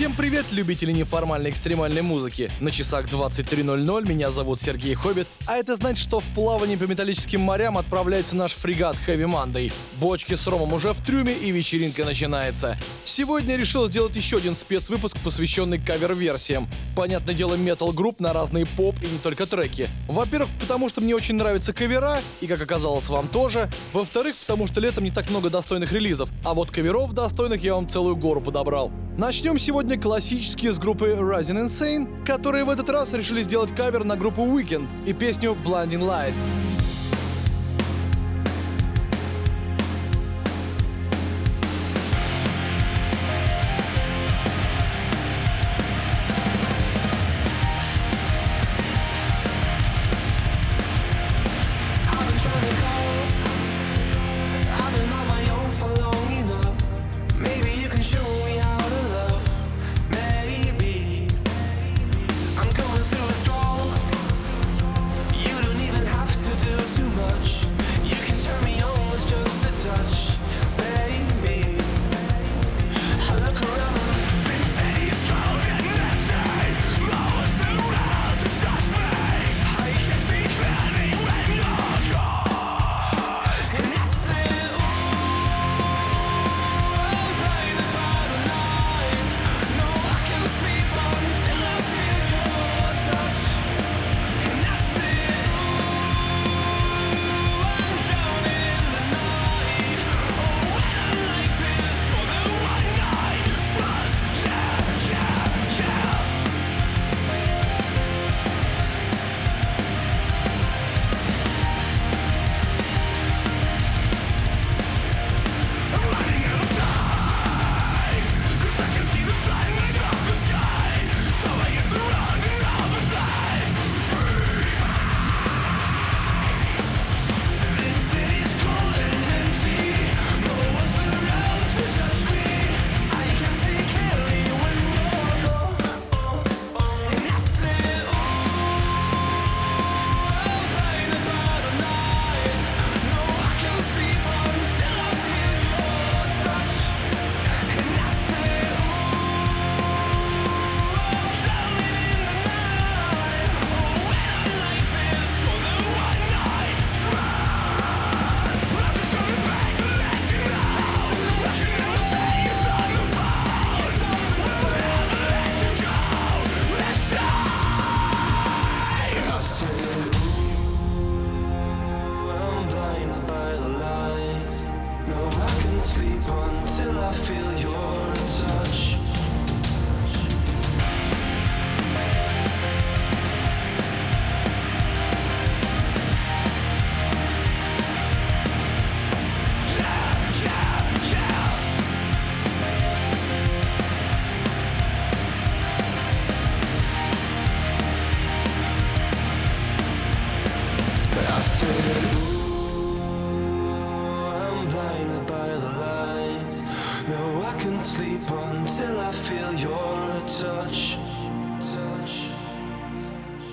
Всем привет, любители неформальной экстремальной музыки. На часах 23.00 меня зовут Сергей Хоббит, а это значит, что в плавании по металлическим морям отправляется наш фрегат Heavy Monday. Бочки с ромом уже в трюме и вечеринка начинается. Сегодня решил сделать еще один спецвыпуск, посвященный кавер-версиям. Понятное дело, метал-групп на разные поп и не только треки. Во-первых, потому что мне очень нравятся кавера, и как оказалось вам тоже. Во-вторых, потому что летом не так много достойных релизов, а вот каверов достойных я вам целую гору подобрал. Начнем сегодня классические с группы Rising Insane, которые в этот раз решили сделать кавер на группу Weekend и песню Blinding Lights.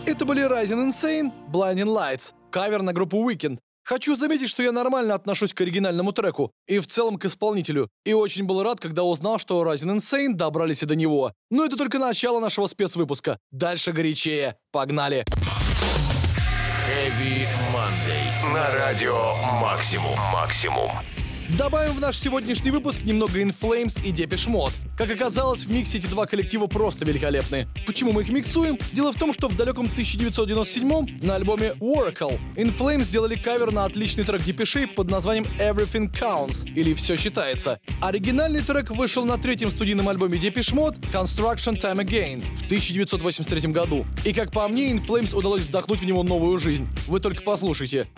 Это были Rising Insane, Blinding Lights, кавер на группу Weekend. Хочу заметить, что я нормально отношусь к оригинальному треку и в целом к исполнителю, и очень был рад, когда узнал, что Rising Insane добрались и до него. Но это только начало нашего спецвыпуска. Дальше горячее. Погнали! Heavy Monday. На радио «Максимум». «Максимум». Добавим в наш сегодняшний выпуск немного In Flames и Depeche Mode. Как оказалось, в миксе эти два коллектива просто великолепны. Почему мы их миксуем? Дело в том, что в далеком 1997 на альбоме Oracle In Flames сделали кавер на отличный трек Депешей под названием Everything Counts, или «Все считается». Оригинальный трек вышел на третьем студийном альбоме Depeche Mode Construction Time Again в 1983 году. И как по мне, In Flames удалось вдохнуть в него новую жизнь. Вы только послушайте.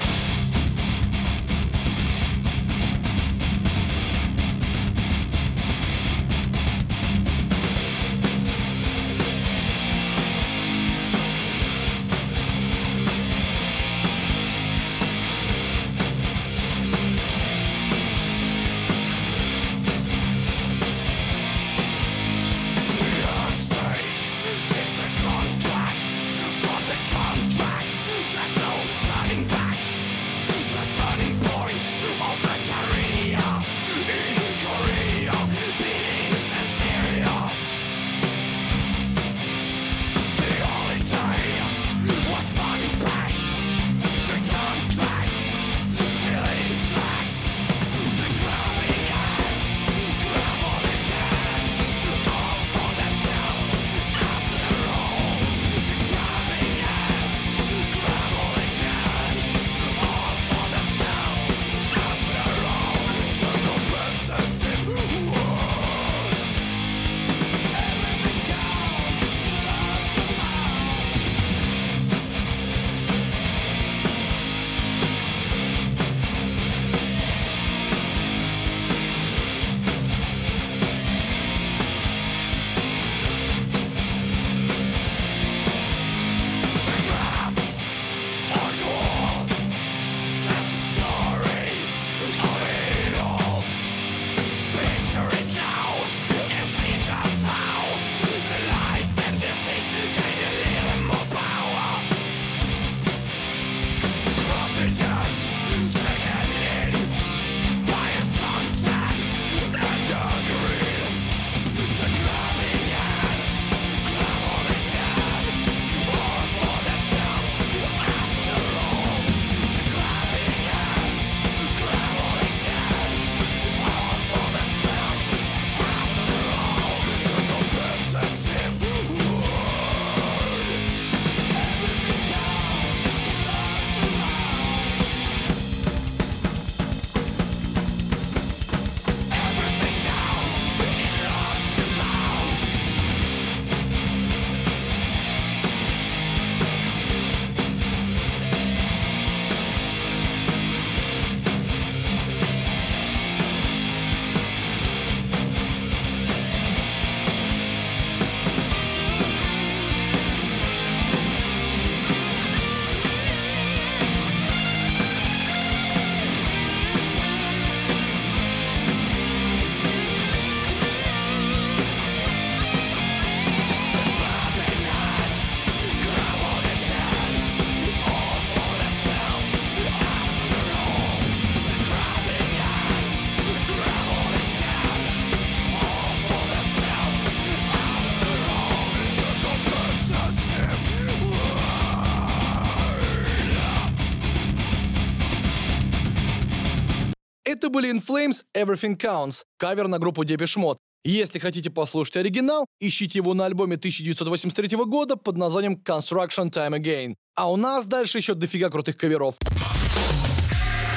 Это были In Flames Everything Counts, кавер на группу Depeche Mode. Если хотите послушать оригинал, ищите его на альбоме 1983 года под названием Construction Time Again. А у нас дальше еще дофига крутых каверов.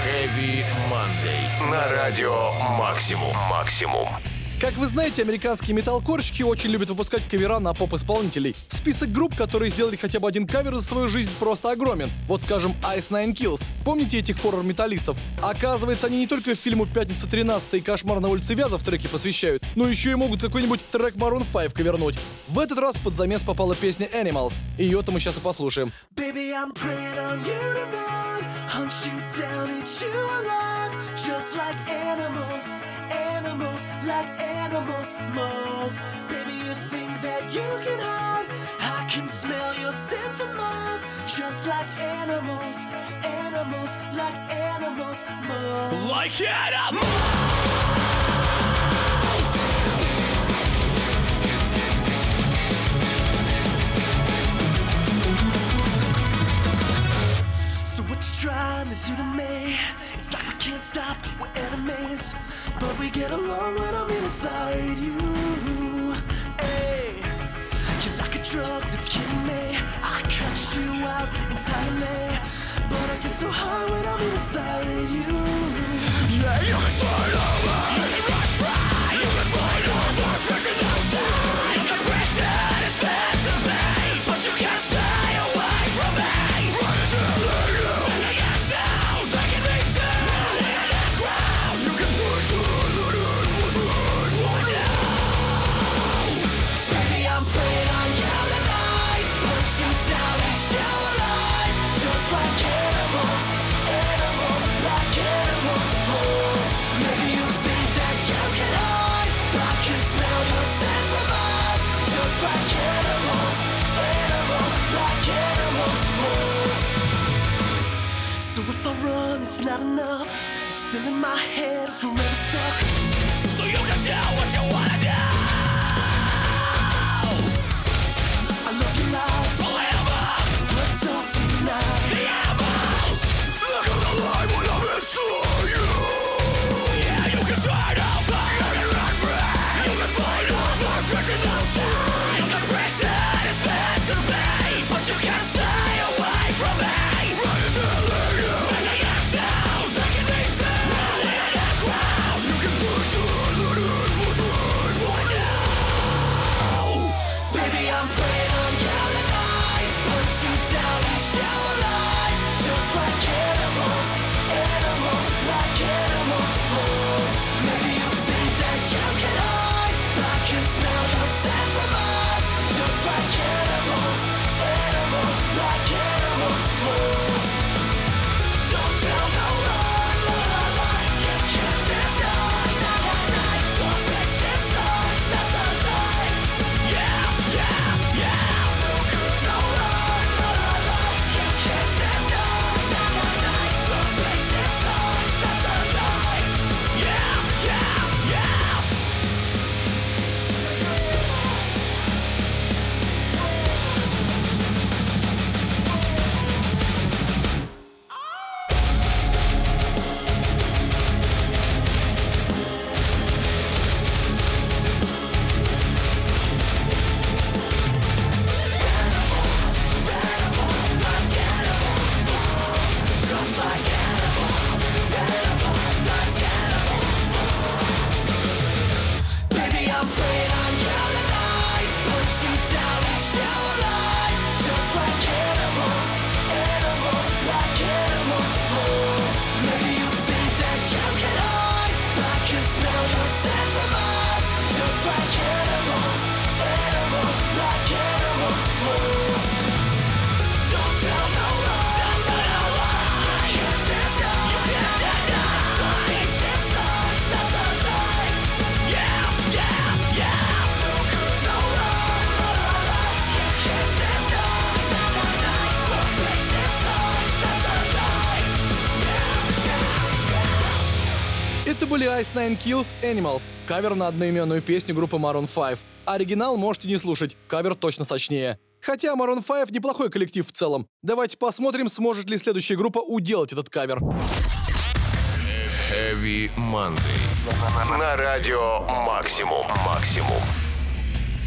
Heavy Monday. На радио «Максимум». «Максимум». Как вы знаете, американские металкорщики очень любят выпускать кавера на поп-исполнителей. Список групп, которые сделали хотя бы один кавер за свою жизнь, просто огромен. Вот скажем, Ice Nine Kills. Помните этих хоррор-металлистов? Оказывается, они не только фильму «Пятница 13 и «Кошмар на улице Вязов» треки посвящают, но еще и могут какой-нибудь трек Maroon 5 кавернуть. В этот раз под замес попала песня Animals. Ее-то мы сейчас и послушаем. Baby, I'm preying on you tonight. Hunt you down, eat you alive. Just like animals, animals, like animals must. Baby, you think that you can hide? I can smell your scent from miles. Just like animals, animals, like animals. Like animals. So what you trying to do to me? Can't stop, we're enemies But we get along when I'm inside you. Hey, you're like a drug that's killing me. I cut you out entirely But I get so high when I'm inside you. Yeah, you can find over You can run free. You can find all the Run, it's not enough. Still in my head, forever stuck. So you can do what you wanna do. I love your lies. Forever, but don't deny Ice Nine Kills Animals, кавер на одноименную песню группы Maroon 5. Оригинал можете не слушать, кавер точно сочнее. Хотя Maroon 5 неплохой коллектив в целом. Давайте посмотрим, сможет ли следующая группа уделать этот кавер. Heavy Monday. На радио Максимум. Максимум.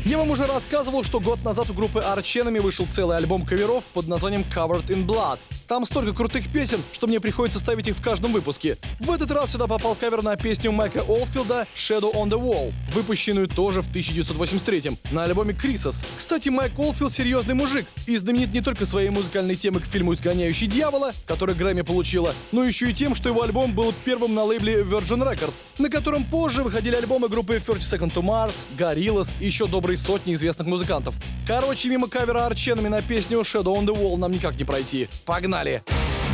Я вам уже рассказывал, что год назад у группы Enemy вышел целый альбом каверов под названием Covered in Blood. Там столько крутых песен, что мне приходится ставить их в каждом выпуске. В этот раз сюда попал кавер на песню Майка Олдфилда «Shadow on the Wall», выпущенную тоже в 1983 на альбоме Crises. Кстати, Майк Олдфилд серьезный мужик и знаменит не только своей музыкальной темой к фильму «Изгоняющий дьявола», который Грэмми получила, но еще и тем, что его альбом был первым на лейбле Virgin Records, на котором позже выходили альбомы группы 30 Second to Mars, Gorillaz и еще добрые сотни известных музыкантов. Короче, мимо кавера Арченами на песню Shadow on the Wall нам никак не пройти. Погнали! Погнали! Погнали!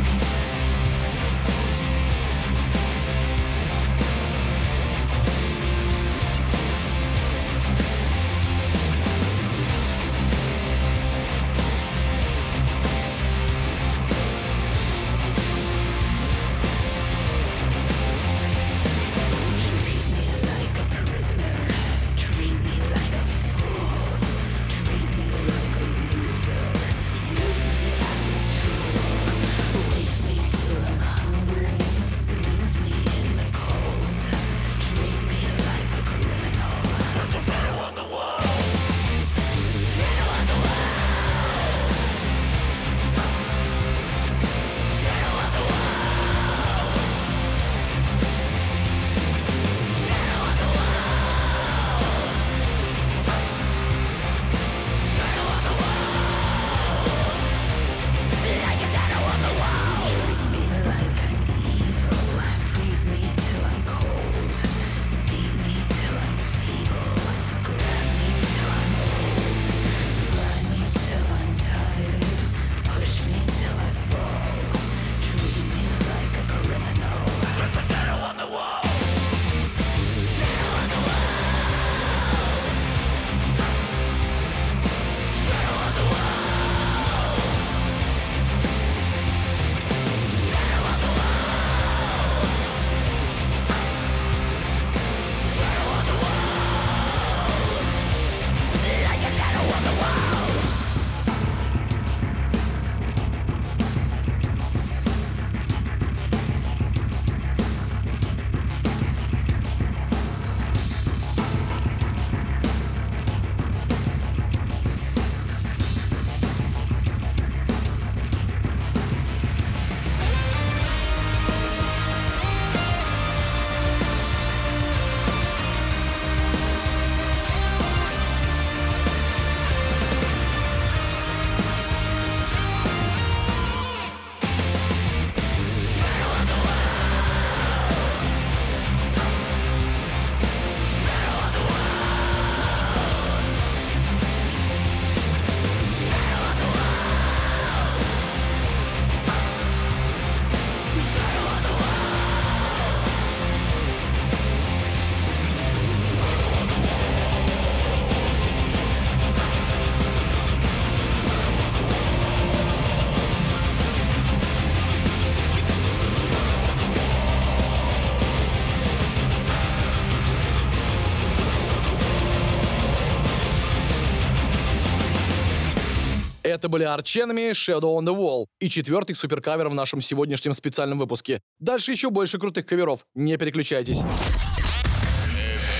Это были Arch Enemy Shadow on the Wall и четвертый суперкавер в нашем сегодняшнем специальном выпуске. Дальше еще больше крутых каверов. Не переключайтесь.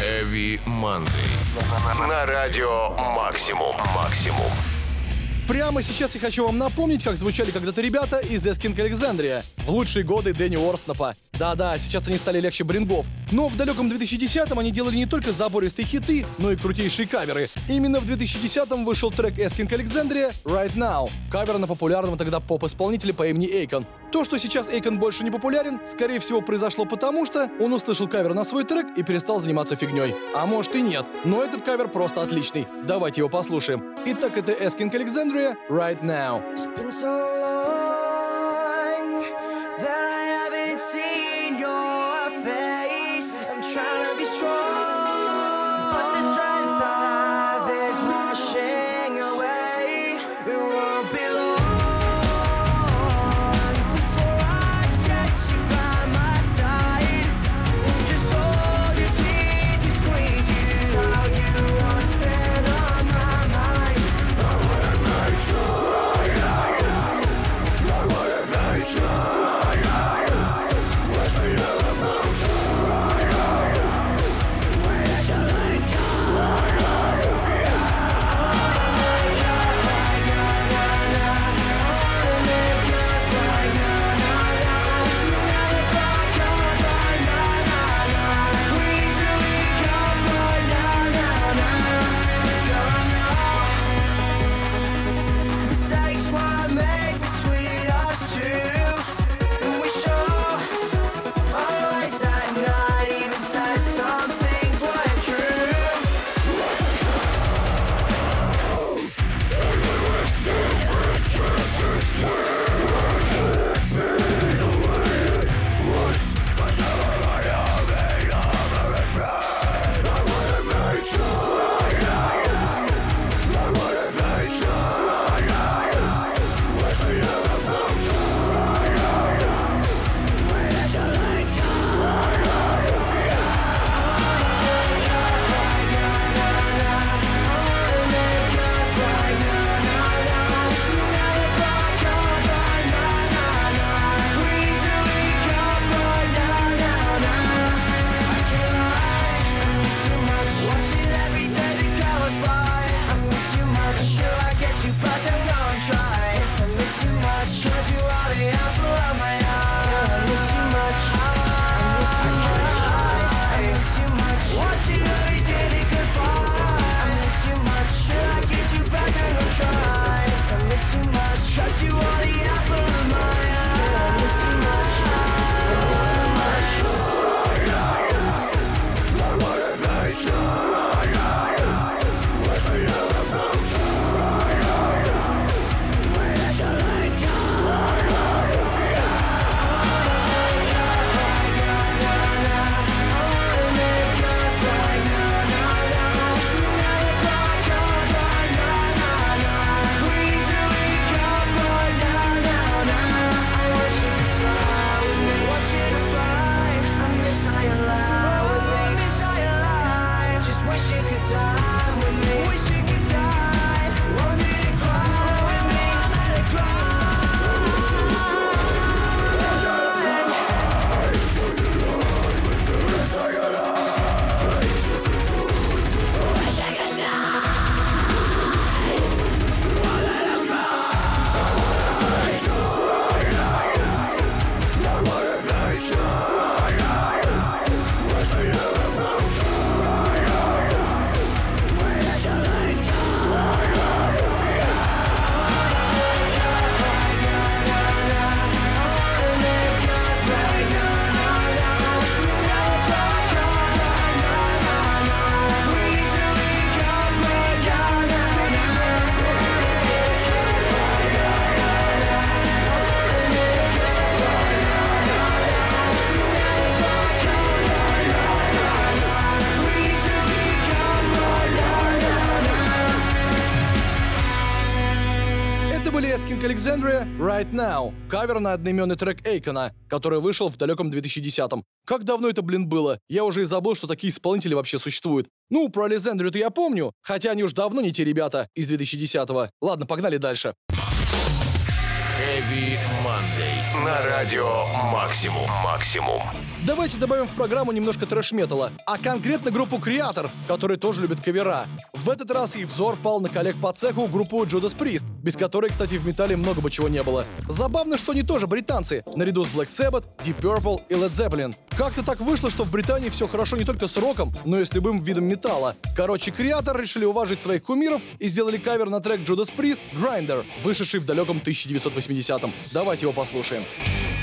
Heavy Monday. На радио Максимум. Максимум. Прямо сейчас я хочу вам напомнить, как звучали когда-то ребята из Asking Alexandria в лучшие годы Дэнни Уорснопа. Да-да, сейчас они стали легче Bring ов. Но в далеком 2010-м они делали не только забористые хиты, но и крутейшие каверы. Именно в 2010-м вышел трек Asking Alexandria «Right Now», кавер на популярного тогда поп-исполнителя по имени Эйкон. То, что сейчас Эйкон больше не популярен, скорее всего произошло потому, что он услышал кавер на свой трек и перестал заниматься фигней. А может и нет, но этот кавер просто отличный. Давайте его послушаем. Итак, это Эскинг Александрия «Right Now». Alexandria Right Now. Кавер на одноименный трек Эйкона, который вышел в далеком 2010-м. Как давно это, блин, было? Я уже и забыл, что такие исполнители вообще существуют. Ну, про Александрию-то я помню, хотя они уж давно не те ребята из 2010-го. Ладно, погнали дальше. Heavy. На радио Максимум. Максимум. Давайте добавим в программу немножко трэш-металла, а конкретно группу Креатор, которые тоже любят кавера. В этот раз их взор пал на коллег по цеху группу Judas Priest, без которой, кстати, в металле много бы чего не было. Забавно, что они тоже британцы, наряду с Black Sabbath, Deep Purple и Led Zeppelin. Как-то так вышло, что в Британии все хорошо не только с роком, но и с любым видом металла. Короче, Креатор решили уважить своих кумиров и сделали кавер на трек Judas Priest Grinder, вышедший в далеком 1980-м. Давайте его послушаем. Это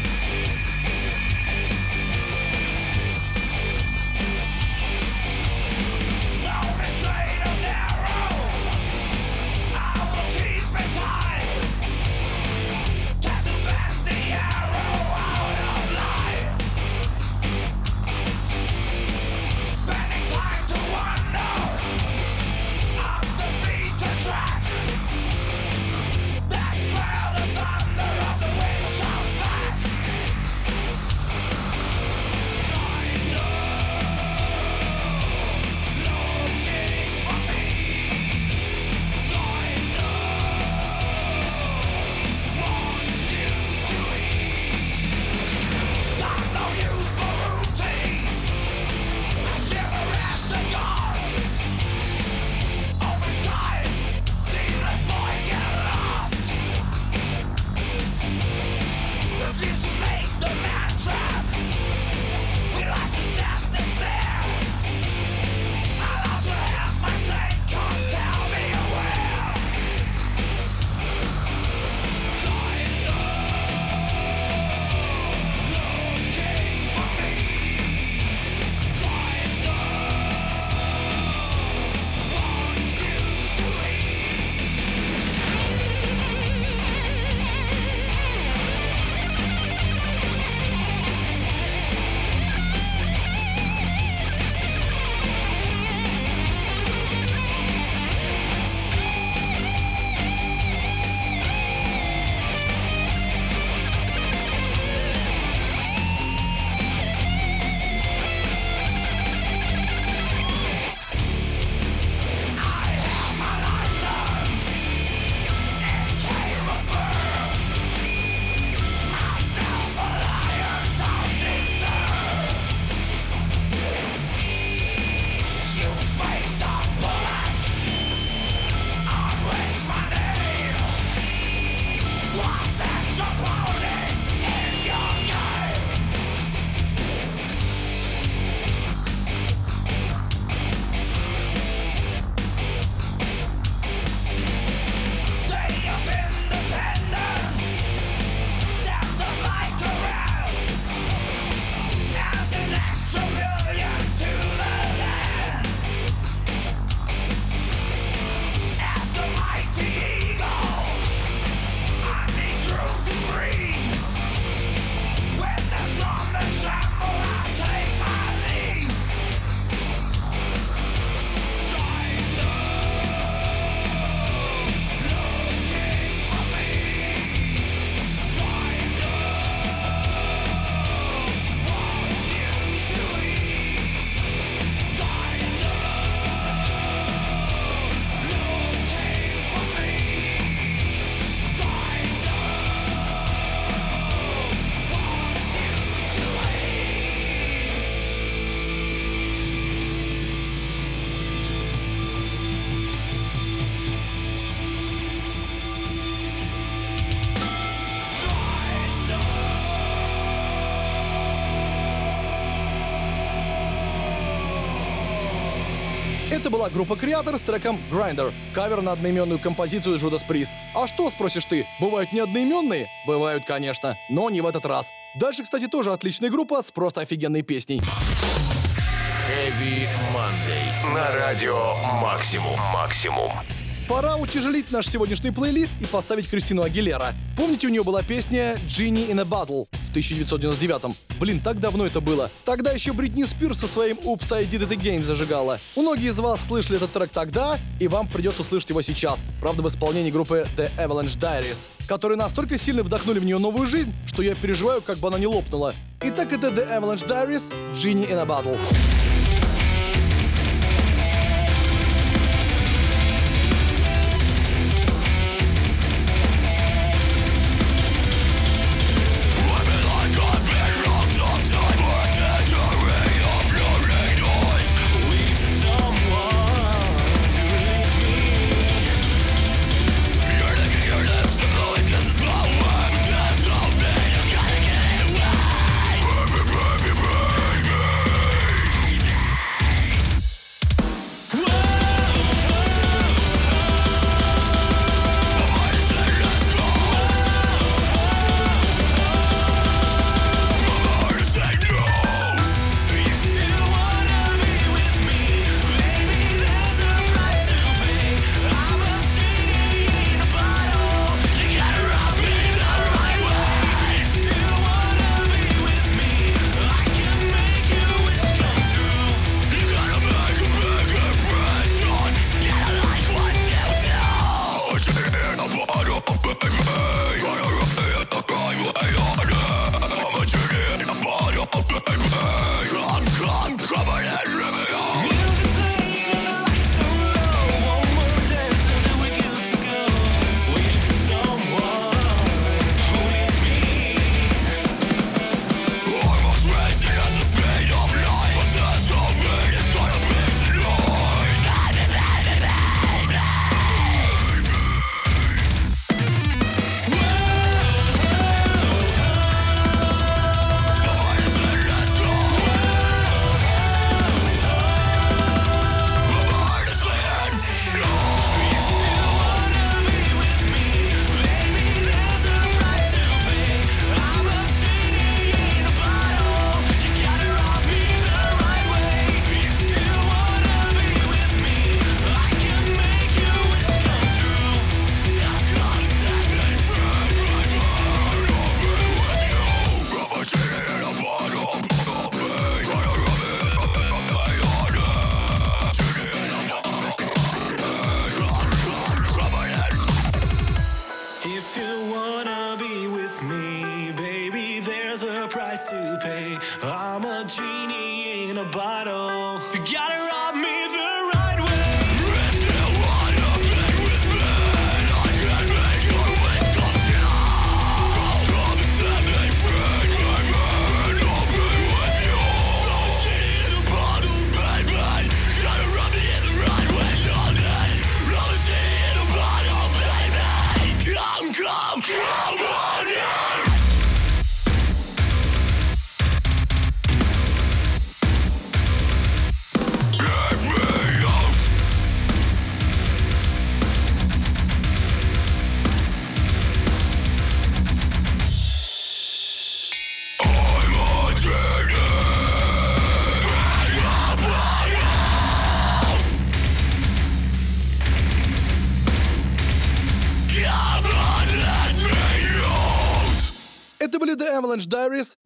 была группа Креатор с треком Grinder, кавер на одноименную композицию Judas Priest. А что, спросишь ты, бывают не одноименные? Бывают, конечно, но не в этот раз. Дальше, кстати, тоже отличная группа с просто офигенной песней. Heavy Monday. На радио Максимум. Максимум. Пора утяжелить наш сегодняшний плейлист и поставить Кристину Агилера. Помните, у нее была песня «Genie in a Bottle»? В 1999 Блин, так давно это было. Тогда еще Бритни Спирс со своим Oops, I Did It Again зажигала. Многие из вас слышали этот трек тогда, и вам придется услышать его сейчас. Правда, в исполнении группы The Avalanche Diaries, которые настолько сильно вдохнули в нее новую жизнь, что я переживаю, как бы она не лопнула. Итак, это The Avalanche Diaries, Genie in a Bottle.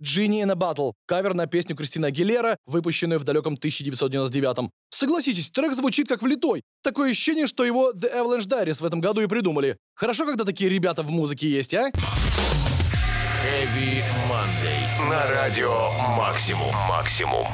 Genie in a Bottle, кавер на песню Кристина Агилера, выпущенную в далеком 1999 Согласитесь, трек звучит как влитой. Такое ощущение, что его The Avalanche Diaries в этом году и придумали. Хорошо, когда такие ребята в музыке есть, а? Heavy Monday. На радио Максимум. Максимум.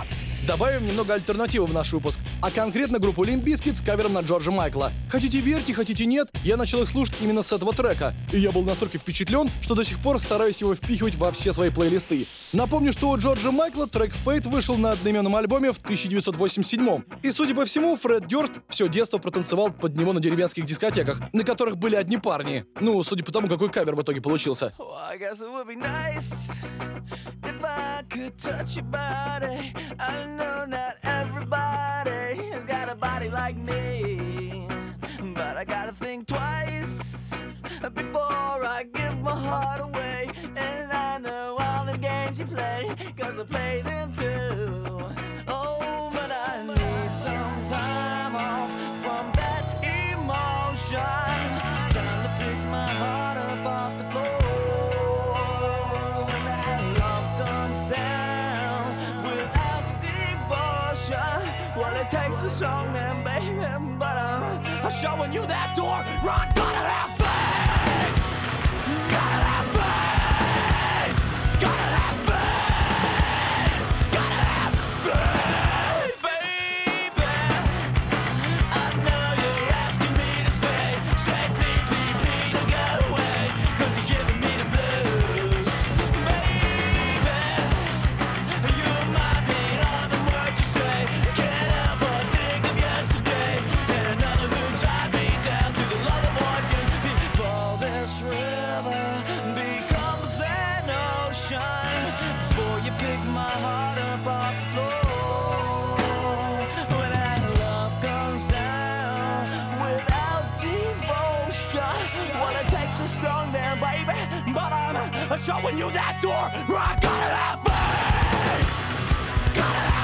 Добавим немного альтернативы в наш выпуск, а конкретно группу Limp с кавером на Джорджа Майкла. Хотите верьте, хотите нет, я начал их слушать именно с этого трека, и я был настолько впечатлен, что до сих пор стараюсь его впихивать во все свои плейлисты. Напомню, что у Джорджа Майкла трек Fate вышел на одноименном альбоме в 1987 И, судя по всему, Фред Дёрст все детство протанцевал под него на деревенских дискотеках, на которых были одни парни. Ну, судя по тому, какой кавер в итоге получился. Well, Know not everybody has got a body like me, but I gotta think twice before I give my heart away. And I know all the games you play, cause I play them too. Oh, but I need some time off from that emotion. Song, man, baby, but I'm, I'm showing you that door. Rock, gotta have faith. Showing you that door. I gotta have faith. Gotta have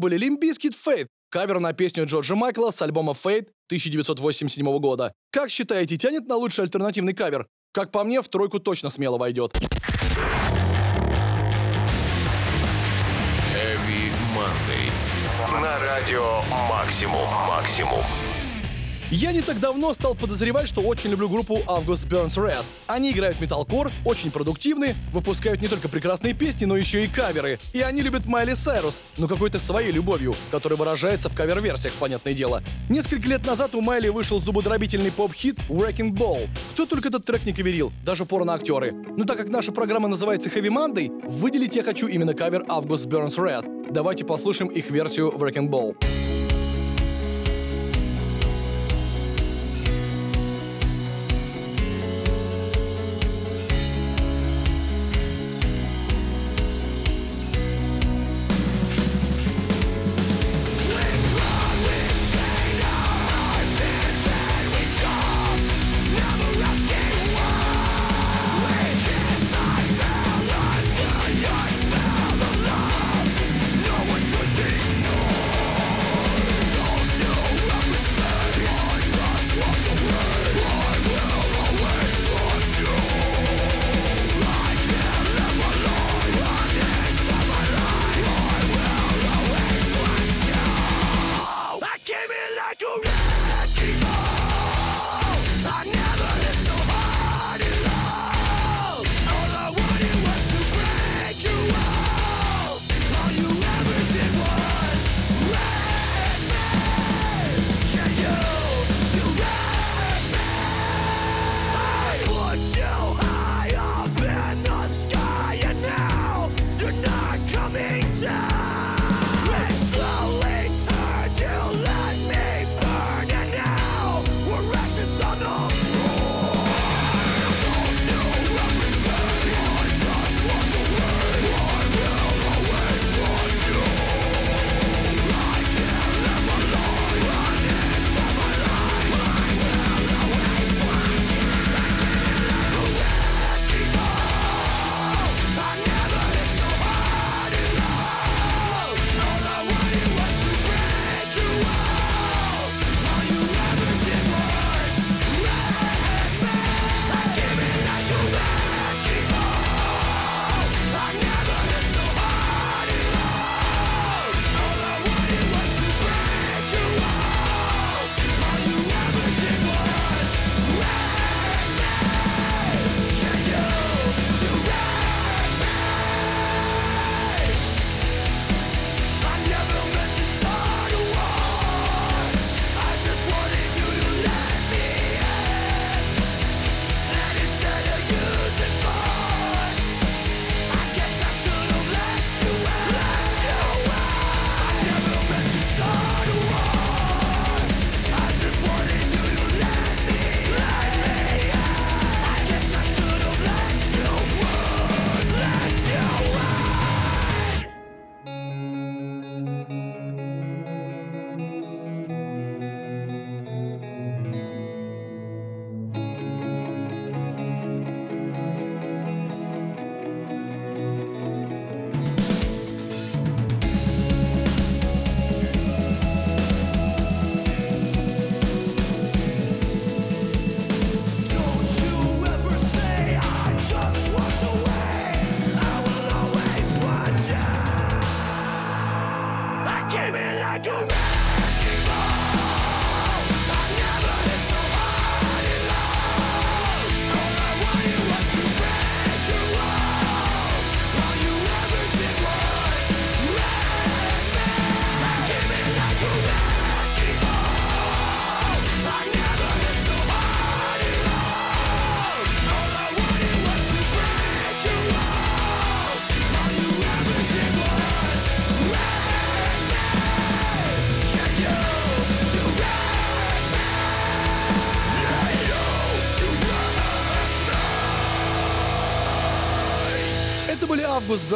Были Limbiskit Fate, кавер на песню Джорджа Майкла с альбома Fate 1987 года. Как считаете, тянет на лучший альтернативный кавер? Как по мне, в тройку точно смело войдет. Heavy Monday. На радио Максимум. Максимум. Я не так давно стал подозревать, что очень люблю группу August Burns Red. Они играют металкор, очень продуктивны, выпускают не только прекрасные песни, но еще и каверы. И они любят Майли Сайрус, но какой-то своей любовью, которая выражается в кавер-версиях, понятное дело. Несколько лет назад у Майли вышел зубодробительный поп-хит Wrecking Ball. Кто только этот трек не каверил, даже порно-актеры. Но так как наша программа называется Heavy Monday, выделить я хочу именно кавер August Burns Red. Давайте послушаем их версию Wrecking Ball. No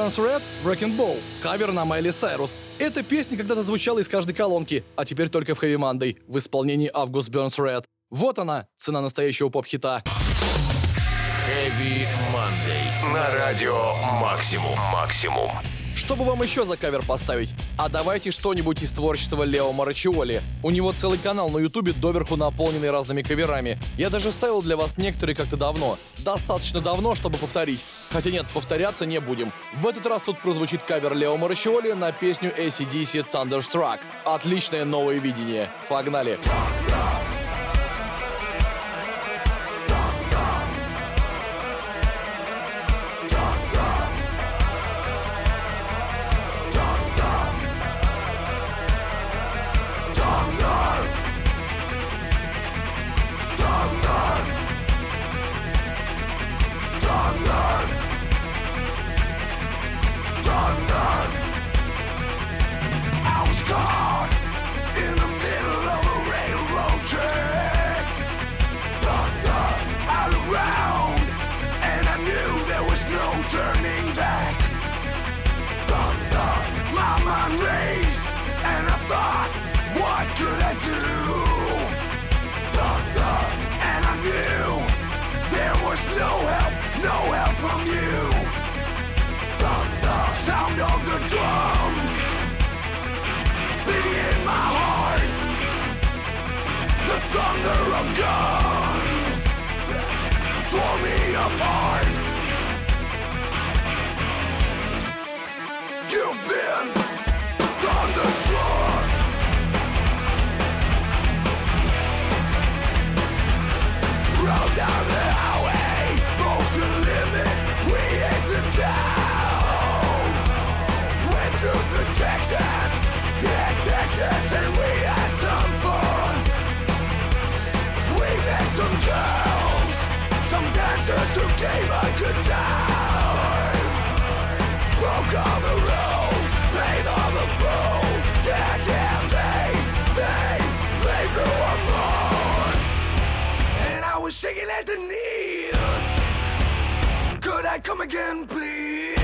Burns Red, Wrecking Ball, кавер на Майли Сайрус. Эта песня когда-то звучала из каждой колонки, а теперь только в Heavy Monday в исполнении Август Burns Red. Вот она, цена настоящего поп-хита. Heavy Monday. На радио Максимум. Максимум. Что бы вам еще за кавер поставить? А давайте что-нибудь из творчества Лео Марачиоли. У него целый канал на ютубе, доверху наполненный разными каверами. Я даже ставил для вас некоторые как-то давно. Достаточно давно, чтобы повторить. Хотя нет, повторяться не будем. В этот раз тут прозвучит кавер Лео Марачиоли на песню ACDC Thunderstruck. Отличное новое видение. Погнали! shaking at the knees. Could I come again, please?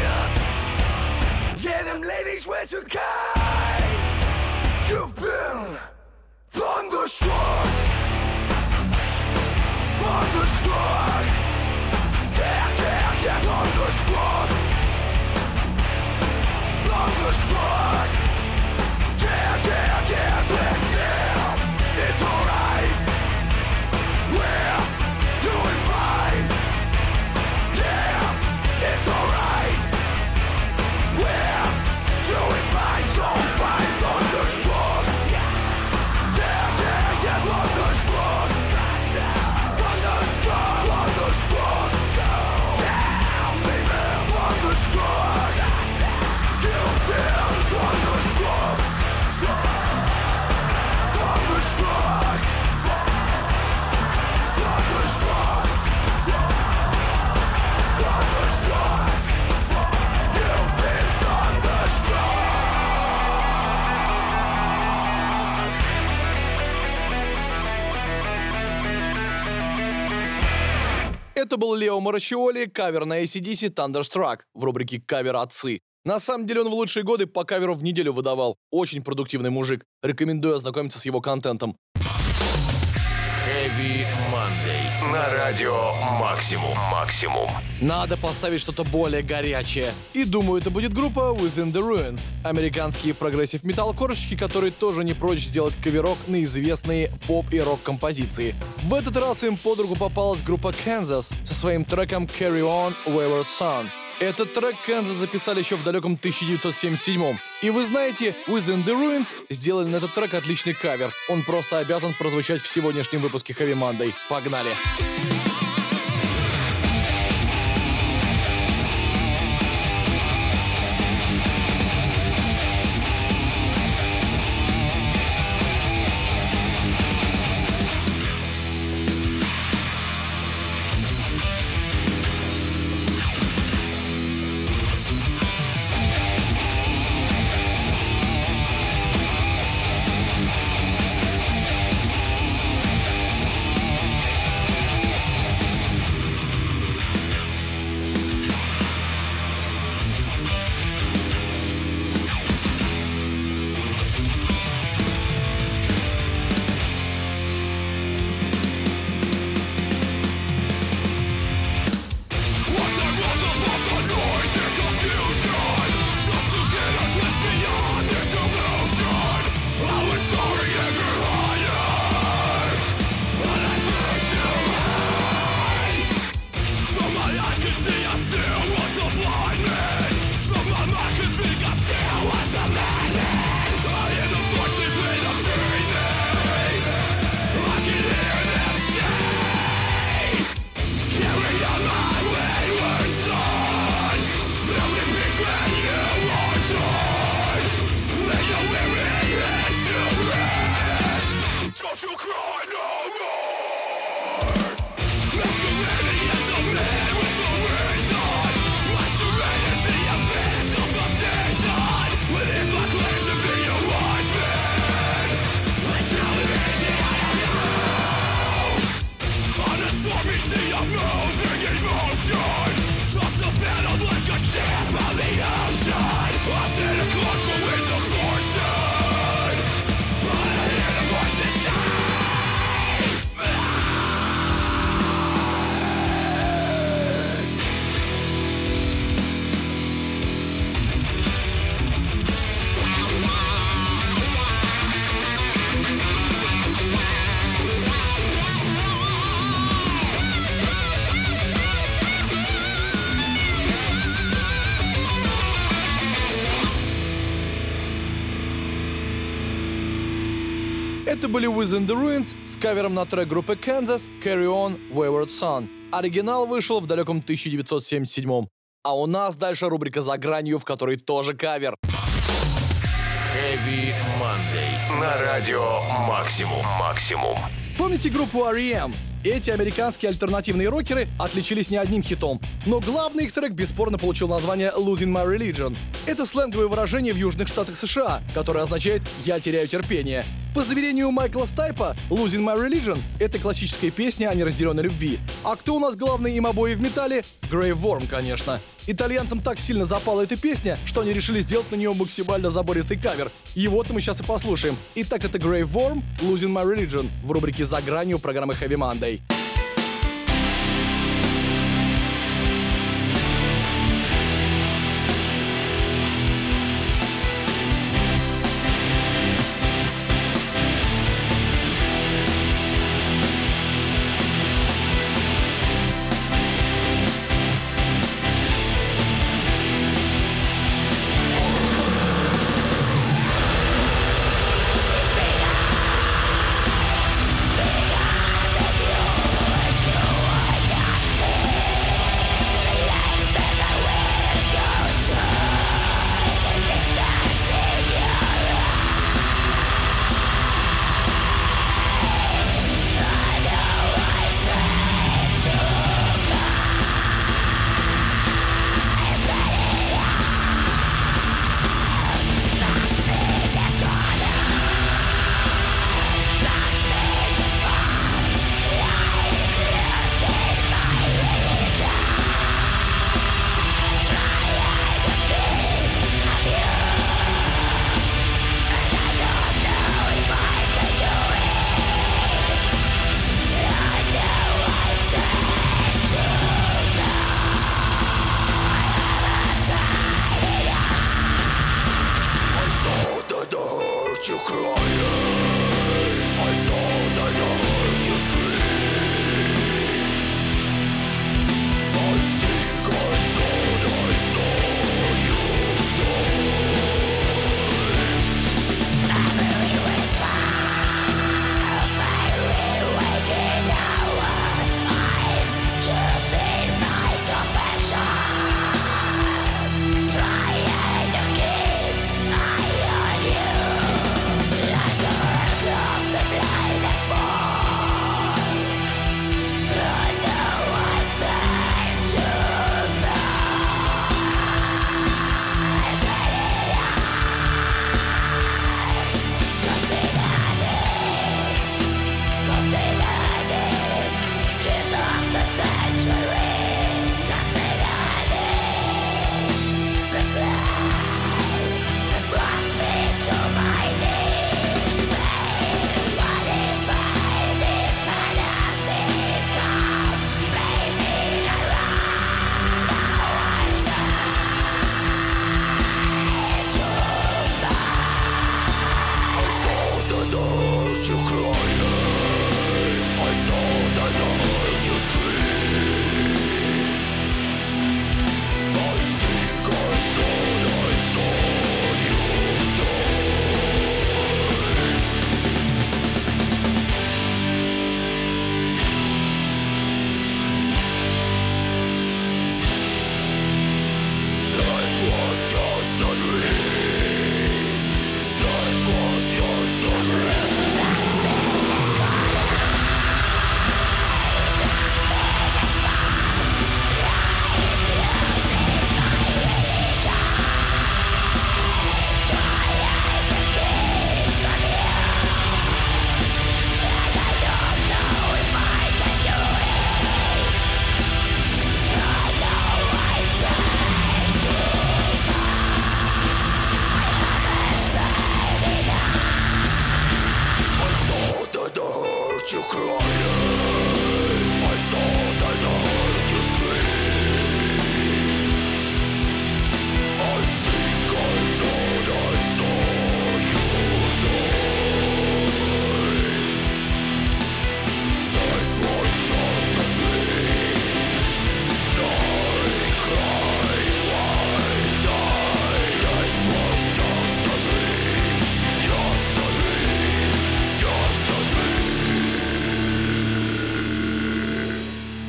Yeah, them ladies were too kind. You've been thunderstruck, thunderstruck. Yeah, yeah, yeah, thunderstruck. Был Лео Мораккьоли, кавер на AC/DC Thunderstruck в рубрике «Кавер отцы». На самом деле он в лучшие годы по каверу в неделю выдавал. Очень продуктивный мужик. Рекомендую ознакомиться с его контентом. На радио Максимум. Максимум. Надо поставить что-то более горячее. И думаю, это будет группа Within the Ruins. Американские progressive металкорщики которые тоже не прочь сделать каверок на известные поп и рок композиции. В этот раз им под руку попалась группа Kansas со своим треком Carry On Wayward Son. Этот трек Kansas записали еще в далеком 1977 И вы знаете, Within the Ruins сделали на этот трек отличный кавер. Он просто обязан прозвучать в сегодняшнем выпуске Heavy Monday. Погнали! Погнали! Это были Within the Ruins с кавером на трек группы Kansas «Carry On Wayward Son». Оригинал вышел в далеком 1977 А у нас дальше рубрика «За гранью», в которой тоже кавер. Heavy Monday. На радио Максимум. Максимум. Помните группу R.E.M.? Эти американские альтернативные рокеры отличились не одним хитом, но главный их трек бесспорно получил название «Losing My Religion». Это сленговое выражение в Южных Штатах США, которое означает «я теряю терпение». По заверению Майкла Стайпа, «Losing My Religion» — это классическая песня о неразделенной любви. А кто у нас главный им обои в металле? Grave Worm, конечно. Итальянцам так сильно запала эта песня, что они решили сделать на нее максимально забористый кавер. Его-то мы сейчас и послушаем. Итак, это Grave Worm, Losing My Religion в рубрике «За гранью» программы Heavy Monday. day.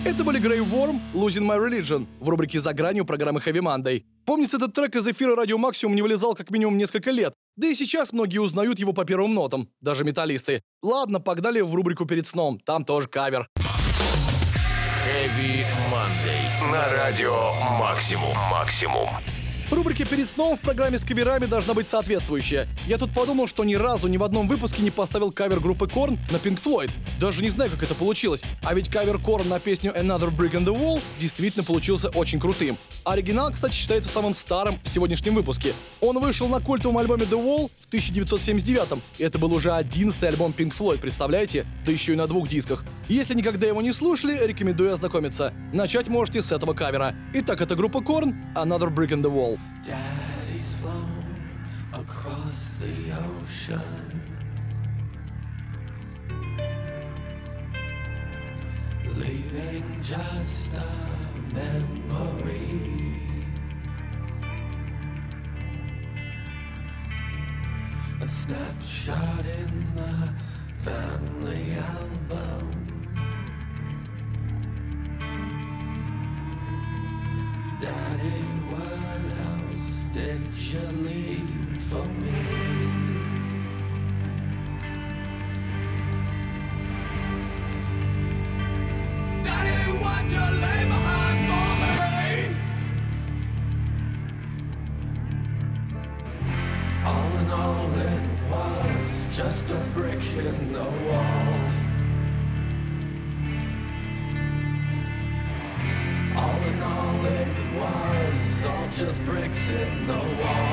Это были Grey Worm, Losing My Religion в рубрике «За гранью» программы Heavy Monday. Помнится, этот трек из эфира Радио Максимум не вылезал как минимум несколько лет. Да и сейчас многие узнают его по первым нотам, даже металлисты. Ладно, погнали в рубрику «Перед сном», там тоже кавер. Heavy Monday. На радио Максимум. Максимум. Рубрика «Перед сном» в программе с каверами должна быть соответствующая. Я тут подумал, что ни разу ни в одном выпуске не поставил кавер группы Korn на Pink Floyd. Даже не знаю, как это получилось. А ведь кавер Korn на песню Another Brick in the Wall действительно получился очень крутым. Оригинал, кстати, считается самым старым в сегодняшнем выпуске. Он вышел на культовом альбоме The Wall в 1979 и это был уже 11-й альбом Pink Floyd, представляете? Да еще и на двух дисках. Если никогда его не слушали, рекомендую ознакомиться. Начать можете с этого кавера. Итак, это группа Korn, Another Brick in the Wall. Daddy's flown across the ocean. Leaving just a memory. A snapshot in the family album. Daddy, what that you need for me. All in all, it was just a brick in the wall. Just bricks in the wall.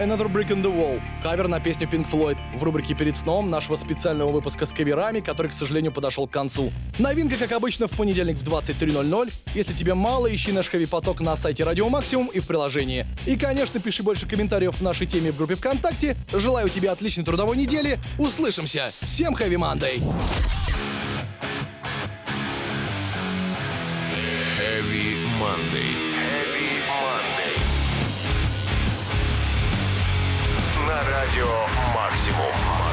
Another Brick in the Wall, кавер на песню Pink Floyd в рубрике «Перед сном» нашего специального выпуска с каверами, который, к сожалению, подошел к концу. Новинка, как обычно, в понедельник в 23.00. Если тебе мало, ищи наш хэви-поток на сайте Радио Максимум и в приложении. И, конечно, пиши больше комментариев в нашей теме в группе ВКонтакте. Желаю тебе отличной трудовой недели. Услышимся. Всем Хэви Мандэй! Heavy Monday. Радио Максимум.